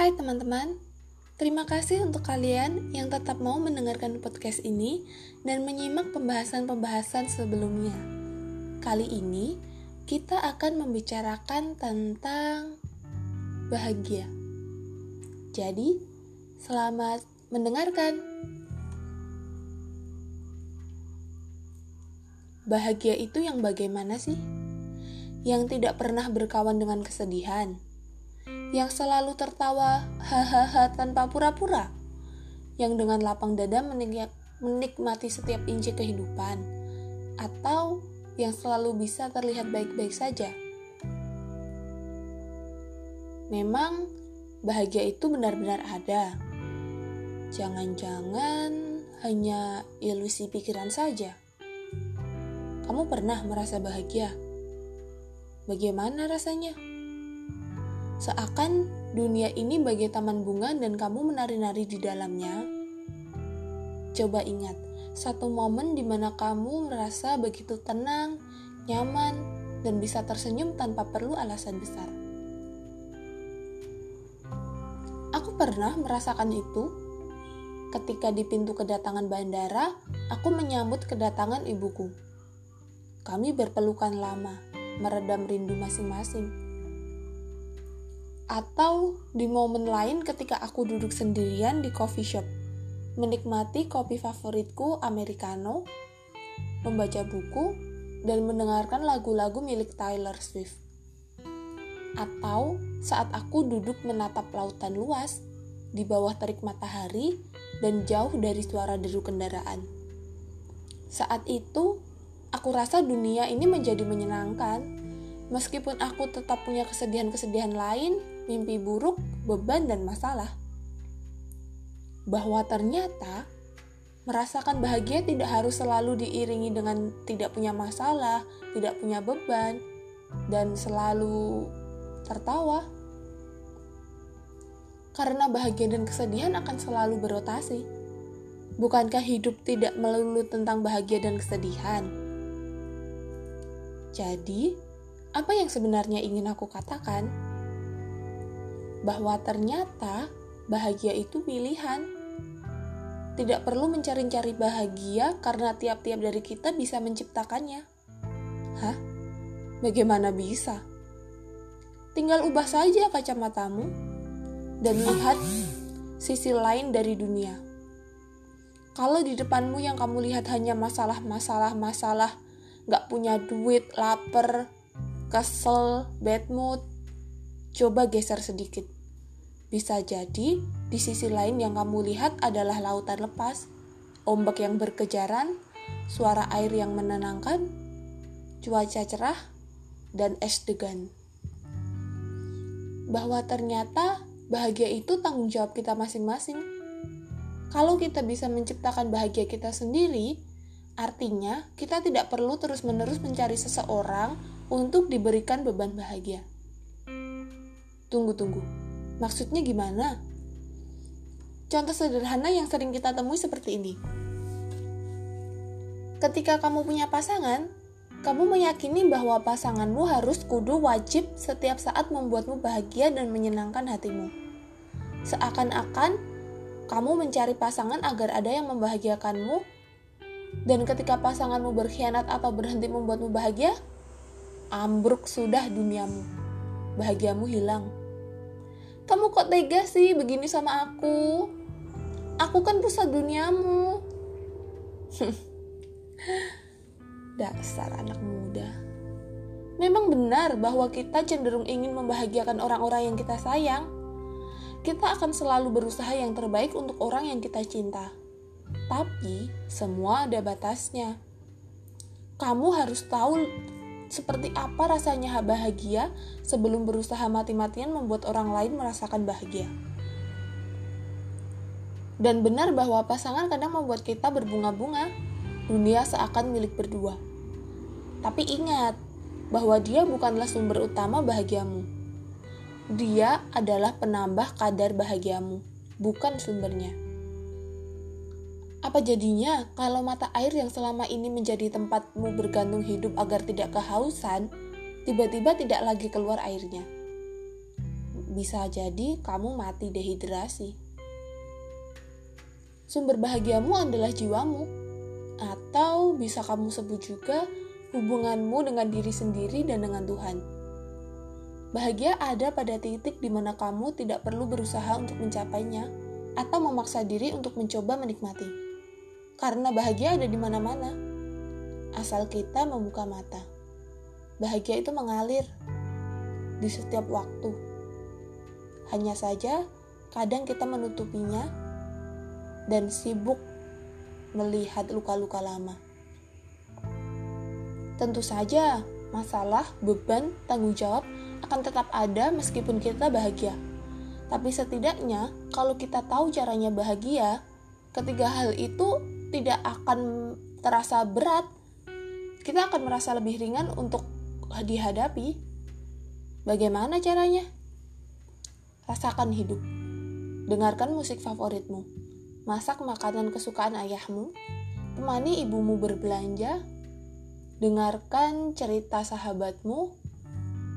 Hai teman-teman, terima kasih untuk kalian yang tetap mau mendengarkan podcast ini dan menyimak pembahasan-pembahasan sebelumnya. Kali ini kita akan membicarakan tentang bahagia. Jadi, selamat mendengarkan. Bahagia itu yang bagaimana sih? Yang tidak pernah berkawan dengan kesedihan yang selalu tertawa hahaha tanpa pura-pura, yang dengan lapang dada menikmati setiap inci kehidupan, atau yang selalu bisa terlihat baik-baik saja. Memang bahagia itu benar-benar ada. Jangan-jangan hanya ilusi pikiran saja. Kamu pernah merasa bahagia? Bagaimana rasanya? Seakan dunia ini bagai taman bunga dan kamu menari-nari di dalamnya. Coba ingat, satu momen di mana kamu merasa begitu tenang, nyaman, dan bisa tersenyum tanpa perlu alasan besar. Aku pernah merasakan itu ketika di pintu kedatangan bandara, aku menyambut kedatangan ibuku. Kami berpelukan lama, meredam rindu masing-masing atau di momen lain ketika aku duduk sendirian di coffee shop, menikmati kopi favoritku americano, membaca buku, dan mendengarkan lagu-lagu milik Taylor Swift. Atau saat aku duduk menatap lautan luas di bawah terik matahari dan jauh dari suara deru kendaraan. Saat itu, aku rasa dunia ini menjadi menyenangkan, meskipun aku tetap punya kesedihan-kesedihan lain mimpi buruk, beban, dan masalah. Bahwa ternyata merasakan bahagia tidak harus selalu diiringi dengan tidak punya masalah, tidak punya beban, dan selalu tertawa. Karena bahagia dan kesedihan akan selalu berotasi. Bukankah hidup tidak melulu tentang bahagia dan kesedihan? Jadi, apa yang sebenarnya ingin aku katakan? Bahwa ternyata bahagia itu pilihan. Tidak perlu mencari-cari bahagia karena tiap-tiap dari kita bisa menciptakannya. Hah? Bagaimana bisa? Tinggal ubah saja kacamatamu dan lihat sisi lain dari dunia. Kalau di depanmu yang kamu lihat hanya masalah-masalah masalah, gak punya duit, lapar, kesel, bad mood, Coba geser sedikit. Bisa jadi di sisi lain yang kamu lihat adalah lautan lepas, ombak yang berkejaran, suara air yang menenangkan, cuaca cerah, dan es degan. Bahwa ternyata bahagia itu tanggung jawab kita masing-masing. Kalau kita bisa menciptakan bahagia kita sendiri, artinya kita tidak perlu terus-menerus mencari seseorang untuk diberikan beban bahagia. Tunggu, tunggu. Maksudnya gimana? Contoh sederhana yang sering kita temui seperti ini. Ketika kamu punya pasangan, kamu meyakini bahwa pasanganmu harus kudu wajib setiap saat membuatmu bahagia dan menyenangkan hatimu. Seakan-akan kamu mencari pasangan agar ada yang membahagiakanmu, dan ketika pasanganmu berkhianat atau berhenti membuatmu bahagia, ambruk sudah duniamu. Bahagiamu hilang. Kamu kok tega sih begini sama aku? Aku kan pusat duniamu. Dasar anak muda. Memang benar bahwa kita cenderung ingin membahagiakan orang-orang yang kita sayang. Kita akan selalu berusaha yang terbaik untuk orang yang kita cinta. Tapi semua ada batasnya. Kamu harus tahu seperti apa rasanya bahagia sebelum berusaha mati-matian membuat orang lain merasakan bahagia. Dan benar bahwa pasangan kadang membuat kita berbunga-bunga, dunia seakan milik berdua. Tapi ingat bahwa dia bukanlah sumber utama bahagiamu. Dia adalah penambah kadar bahagiamu, bukan sumbernya. Apa jadinya kalau mata air yang selama ini menjadi tempatmu bergantung hidup agar tidak kehausan, tiba-tiba tidak lagi keluar airnya? bisa jadi kamu mati dehidrasi. Sumber bahagiamu adalah jiwamu, atau bisa kamu sebut juga hubunganmu dengan diri sendiri dan dengan Tuhan. Bahagia ada pada titik di mana kamu tidak perlu berusaha untuk mencapainya atau memaksa diri untuk mencoba menikmati. Karena bahagia ada di mana-mana. Asal kita membuka mata. Bahagia itu mengalir di setiap waktu. Hanya saja kadang kita menutupinya dan sibuk melihat luka-luka lama. Tentu saja, masalah, beban, tanggung jawab akan tetap ada meskipun kita bahagia. Tapi setidaknya, kalau kita tahu caranya bahagia, ketiga hal itu tidak akan terasa berat. Kita akan merasa lebih ringan untuk dihadapi. Bagaimana caranya? Rasakan hidup. Dengarkan musik favoritmu. Masak makanan kesukaan ayahmu. Temani ibumu berbelanja. Dengarkan cerita sahabatmu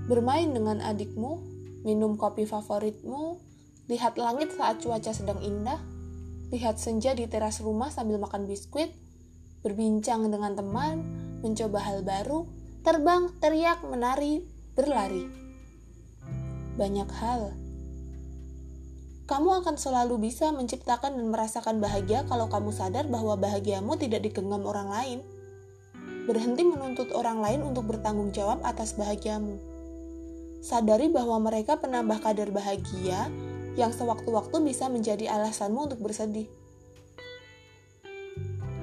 bermain dengan adikmu, minum kopi favoritmu, lihat langit saat cuaca sedang indah, lihat senja di teras rumah sambil makan biskuit, berbincang dengan teman, mencoba hal baru, terbang, teriak, menari, berlari. Banyak hal. Kamu akan selalu bisa menciptakan dan merasakan bahagia kalau kamu sadar bahwa bahagiamu tidak digenggam orang lain. Berhenti menuntut orang lain untuk bertanggung jawab atas bahagiamu sadari bahwa mereka penambah kadar bahagia yang sewaktu-waktu bisa menjadi alasanmu untuk bersedih.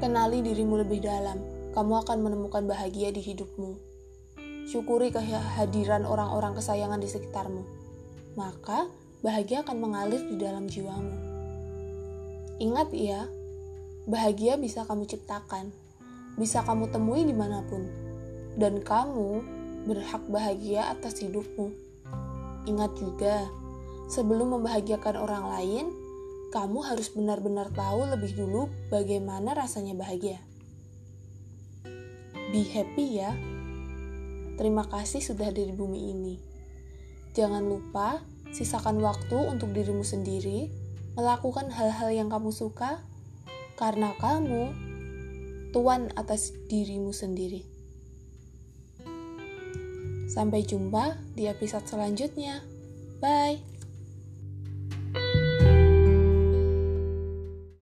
Kenali dirimu lebih dalam, kamu akan menemukan bahagia di hidupmu. Syukuri kehadiran orang-orang kesayangan di sekitarmu, maka bahagia akan mengalir di dalam jiwamu. Ingat ya, bahagia bisa kamu ciptakan, bisa kamu temui di mana pun, dan kamu berhak bahagia atas hidupmu. Ingat juga, sebelum membahagiakan orang lain, kamu harus benar-benar tahu lebih dulu bagaimana rasanya bahagia. Be happy ya. Terima kasih sudah ada di bumi ini. Jangan lupa sisakan waktu untuk dirimu sendiri, melakukan hal-hal yang kamu suka, karena kamu tuan atas dirimu sendiri. Sampai jumpa di episode selanjutnya. Bye.